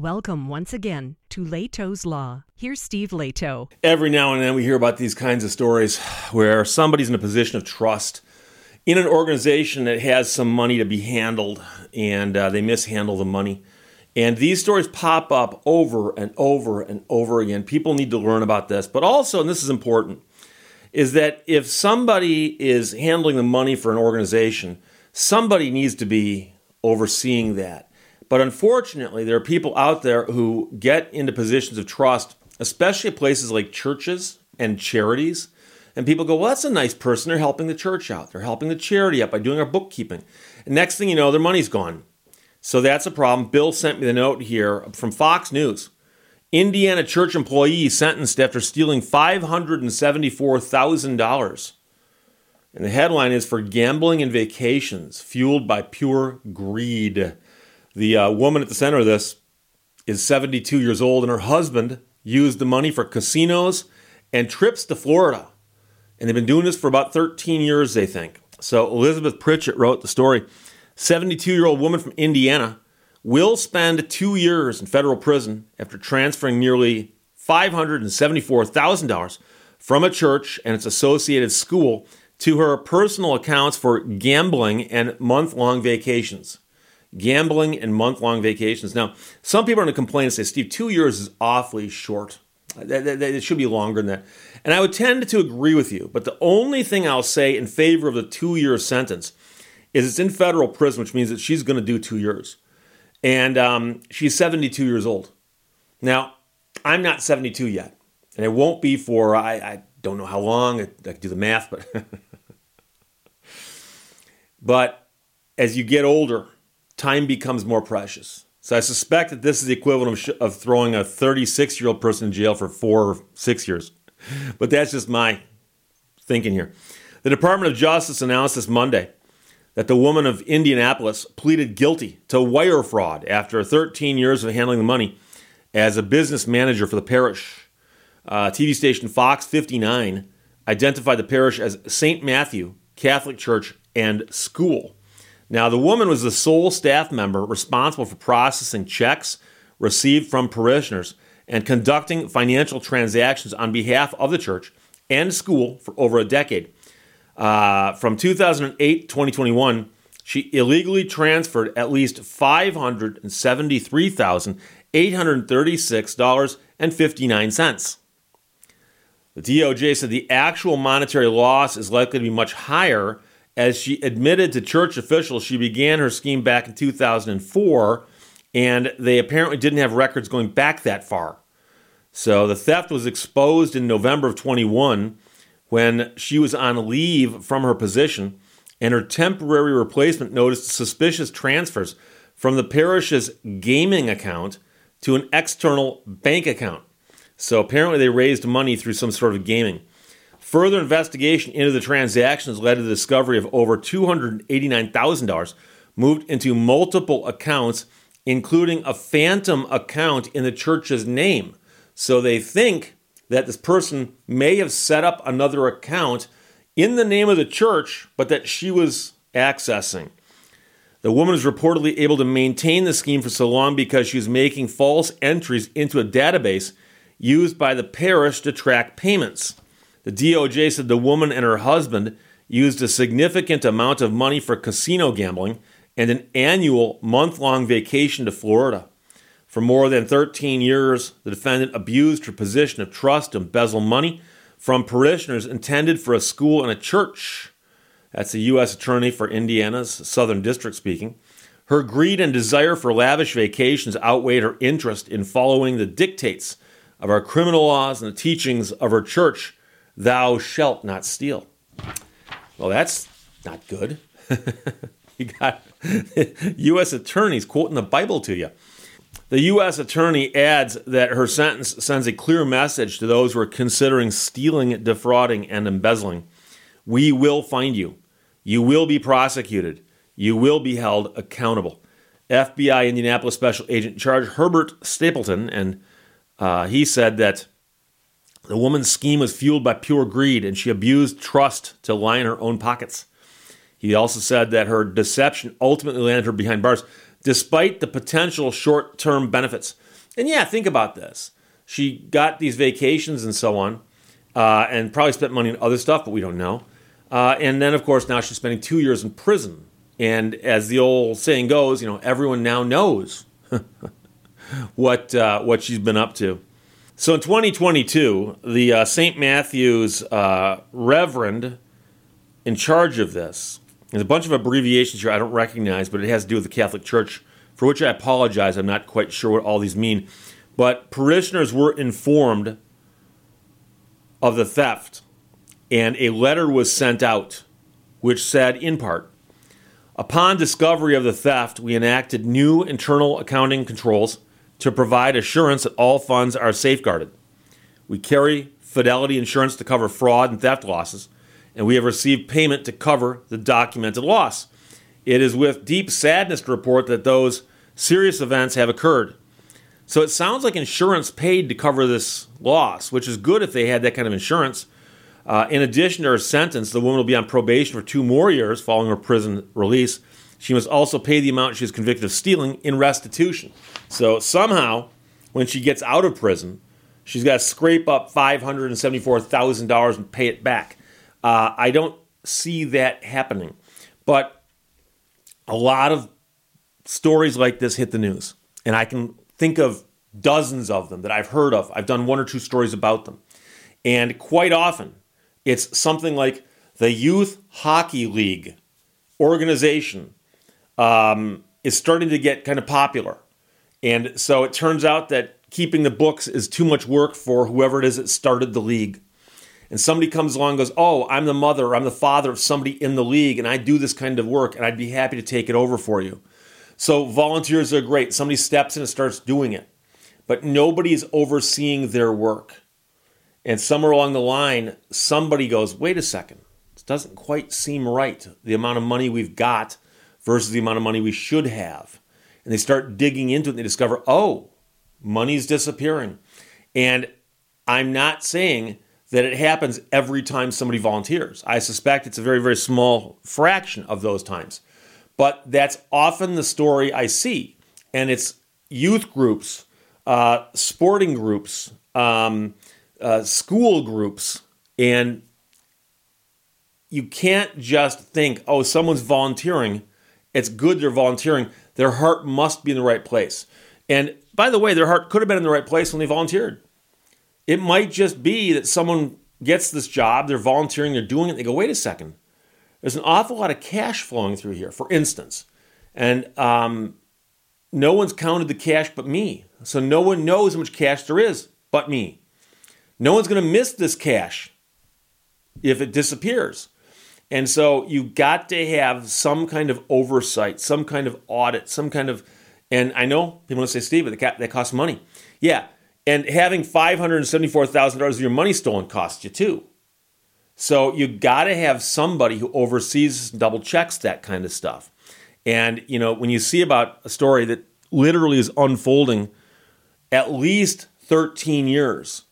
Welcome once again to Lehto's Law. Here's Steve Lehto. Every now and then we hear about these kinds of stories where somebody's in a position of trust in an organization that has some money to be handled and uh, they mishandle the money. And these stories pop up over and over and over again. People need to learn about this. But also, and this is important, is that if somebody is handling the money for an organization, somebody needs to be overseeing that. But unfortunately, there are people out there who get into positions of trust, especially at places like churches and charities. And people go, well, that's a nice person. They're helping the church out. They're helping the charity out by doing our bookkeeping. And next thing you know, their money's gone. So that's a problem. Bill sent me the note here from Fox News. Indiana church employee sentenced after stealing $574,000. And the headline is for gambling and vacations fueled by pure greed. The uh, woman at the center of this is 72 years old, and her husband used the money for casinos and trips to Florida. And they've been doing this for about 13 years, they think. So Elizabeth Pritchett wrote the story. 72 year old woman from Indiana will spend two years in federal prison after transferring nearly $574,000 from a church and its associated school to her personal accounts for gambling and month long vacations gambling and month long vacations. Now, some people are going to complain and say, Steve, two years is awfully short. It should be longer than that. And I would tend to agree with you. But the only thing I'll say in favor of the two year sentence is it's in federal prison, which means that she's going to do two years. And um, she's 72 years old. Now, I'm not 72 yet. And it won't be for, I, I don't know how long. I, I can do the math, but. but as you get older, time becomes more precious. So I suspect that this is the equivalent of, sh- of throwing a 36 year old person in jail for four or six years. But that's just my thinking here. The Department of Justice announced this Monday that the woman of Indianapolis pleaded guilty to wire fraud after 13 years of handling the money as a business manager for the parish. Uh, TV station Fox 59 identified the parish as St. Matthew Catholic Church and School. Now, the woman was the sole staff member responsible for processing checks received from parishioners and conducting financial transactions on behalf of the church and school for over a decade. Uh, from 2008 2021, she illegally transferred at least $573,836.59. The DOJ said the actual monetary loss is likely to be much higher as she admitted to church officials, she began her scheme back in 2004, and they apparently didn't have records going back that far. So the theft was exposed in November of 21 when she was on leave from her position, and her temporary replacement noticed suspicious transfers from the parish's gaming account to an external bank account. So apparently they raised money through some sort of gaming. Further investigation into the transactions led to the discovery of over $289,000 moved into multiple accounts, including a phantom account in the church's name. So they think that this person may have set up another account in the name of the church, but that she was accessing. The woman was reportedly able to maintain the scheme for so long because she was making false entries into a database used by the parish to track payments. The DOJ said the woman and her husband used a significant amount of money for casino gambling and an annual month long vacation to Florida. For more than 13 years, the defendant abused her position of trust to embezzle money from parishioners intended for a school and a church. That's the U.S. Attorney for Indiana's Southern District speaking. Her greed and desire for lavish vacations outweighed her interest in following the dictates of our criminal laws and the teachings of her church thou shalt not steal. Well, that's not good. you got U.S. attorneys quoting the Bible to you. The U.S. attorney adds that her sentence sends a clear message to those who are considering stealing, defrauding, and embezzling. We will find you. You will be prosecuted. You will be held accountable. FBI Indianapolis Special Agent Charge Herbert Stapleton, and uh, he said that the woman's scheme was fueled by pure greed, and she abused trust to line her own pockets. He also said that her deception ultimately landed her behind bars. despite the potential short term benefits. And yeah, think about this. She got these vacations and so on, uh, and probably spent money on other stuff, but we don't know. Uh, and then, of course, now she's spending two years in prison. And as the old saying goes, you know, everyone now knows what uh, what she's been up to. So in 2022, the uh, St. Matthew's uh, Reverend in charge of this, there's a bunch of abbreviations here I don't recognize, but it has to do with the Catholic Church, for which I apologize. I'm not quite sure what all these mean. But parishioners were informed of the theft, and a letter was sent out which said, in part, Upon discovery of the theft, we enacted new internal accounting controls to provide assurance that all funds are safeguarded. We carry fidelity insurance to cover fraud and theft losses, and we have received payment to cover the documented loss. It is with deep sadness to report that those serious events have occurred. So it sounds like insurance paid to cover this loss, which is good if they had that kind of insurance. Uh, in addition to her sentence, the woman will be on probation for two more years following her prison release. She must also pay the amount she was convicted of stealing in restitution. So somehow, when she gets out of prison, she's got to scrape up $574,000 and pay it back. Uh, I don't see that happening. But a lot of stories like this hit the news. And I can think of dozens of them that I've heard of. I've done one or two stories about them. And quite often, it's something like the Youth Hockey League organization um, is starting to get kind of popular. And so it turns out that keeping the books is too much work for whoever it is that started the league. And somebody comes along and goes, Oh, I'm the mother, or I'm the father of somebody in the league, and I do this kind of work, and I'd be happy to take it over for you. So volunteers are great. Somebody steps in and starts doing it, but nobody's overseeing their work. And somewhere along the line, somebody goes, Wait a second, this doesn't quite seem right. The amount of money we've got versus the amount of money we should have. And they start digging into it and they discover, oh, money's disappearing. And I'm not saying that it happens every time somebody volunteers. I suspect it's a very, very small fraction of those times. But that's often the story I see. And it's youth groups, uh, sporting groups, um, uh, school groups, and you can't just think, oh, someone's volunteering it's good they're volunteering. Their heart must be in the right place. And by the way, their heart could have been in the right place when they volunteered. It might just be that someone gets this job, they're volunteering, they're doing it, they go, wait a second, there's an awful lot of cash flowing through here, for instance. And um, no one's counted the cash but me. So no one knows how much cash there is but me. No one's going to miss this cash if it disappears. And so you got to have some kind of oversight, some kind of audit, some kind of, and I know people to say, Steve, but that costs money. Yeah. And having $574,000 of your money stolen costs you too. So you got to have somebody who oversees and double checks that kind of stuff. And, you know, when you see about a story that literally is unfolding at least 13 years,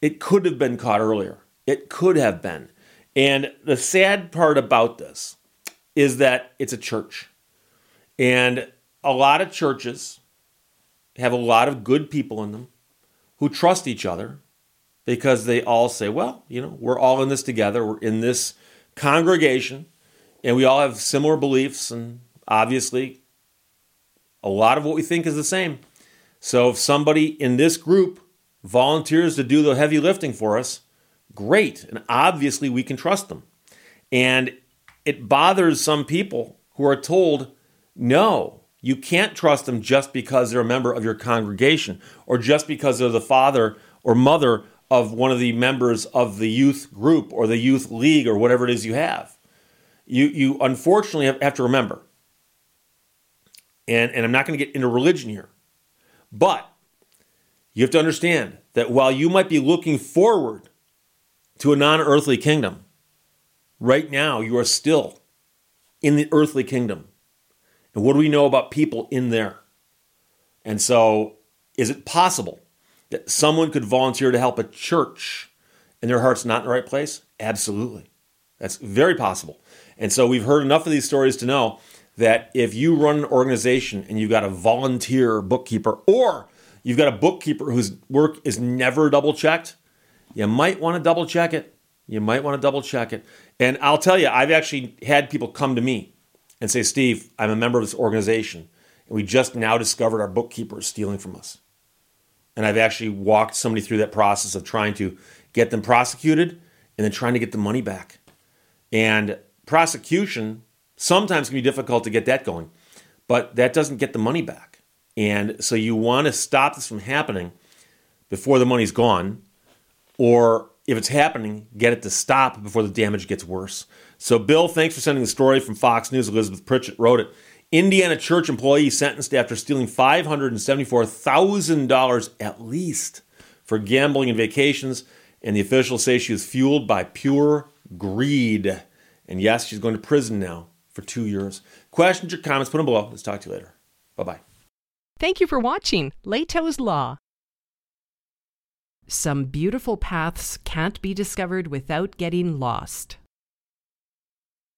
it could have been caught earlier. It could have been. And the sad part about this is that it's a church. And a lot of churches have a lot of good people in them who trust each other because they all say, well, you know, we're all in this together. We're in this congregation and we all have similar beliefs. And obviously, a lot of what we think is the same. So if somebody in this group volunteers to do the heavy lifting for us, great. And obviously, we can trust them. And it bothers some people who are told, no, you can't trust them just because they're a member of your congregation or just because they're the father or mother of one of the members of the youth group or the youth league or whatever it is you have. You, you unfortunately have, have to remember, and, and I'm not going to get into religion here, but you have to understand that while you might be looking forward to a non earthly kingdom. Right now, you are still in the earthly kingdom. And what do we know about people in there? And so, is it possible that someone could volunteer to help a church and their heart's not in the right place? Absolutely. That's very possible. And so, we've heard enough of these stories to know that if you run an organization and you've got a volunteer bookkeeper or you've got a bookkeeper whose work is never double checked, you might want to double check it. You might want to double check it. And I'll tell you, I've actually had people come to me and say, Steve, I'm a member of this organization, and we just now discovered our bookkeeper is stealing from us. And I've actually walked somebody through that process of trying to get them prosecuted and then trying to get the money back. And prosecution sometimes can be difficult to get that going, but that doesn't get the money back. And so you want to stop this from happening before the money's gone, or if it's happening, get it to stop before the damage gets worse. So, Bill, thanks for sending the story from Fox News. Elizabeth Pritchett wrote it. Indiana church employee sentenced after stealing $574,000 at least for gambling and vacations. And the officials say she was fueled by pure greed. And yes, she's going to prison now for two years. Questions or comments, put them below. Let's talk to you later. Bye bye. Thank you for watching Lehto's Law. Some beautiful paths can't be discovered without getting lost.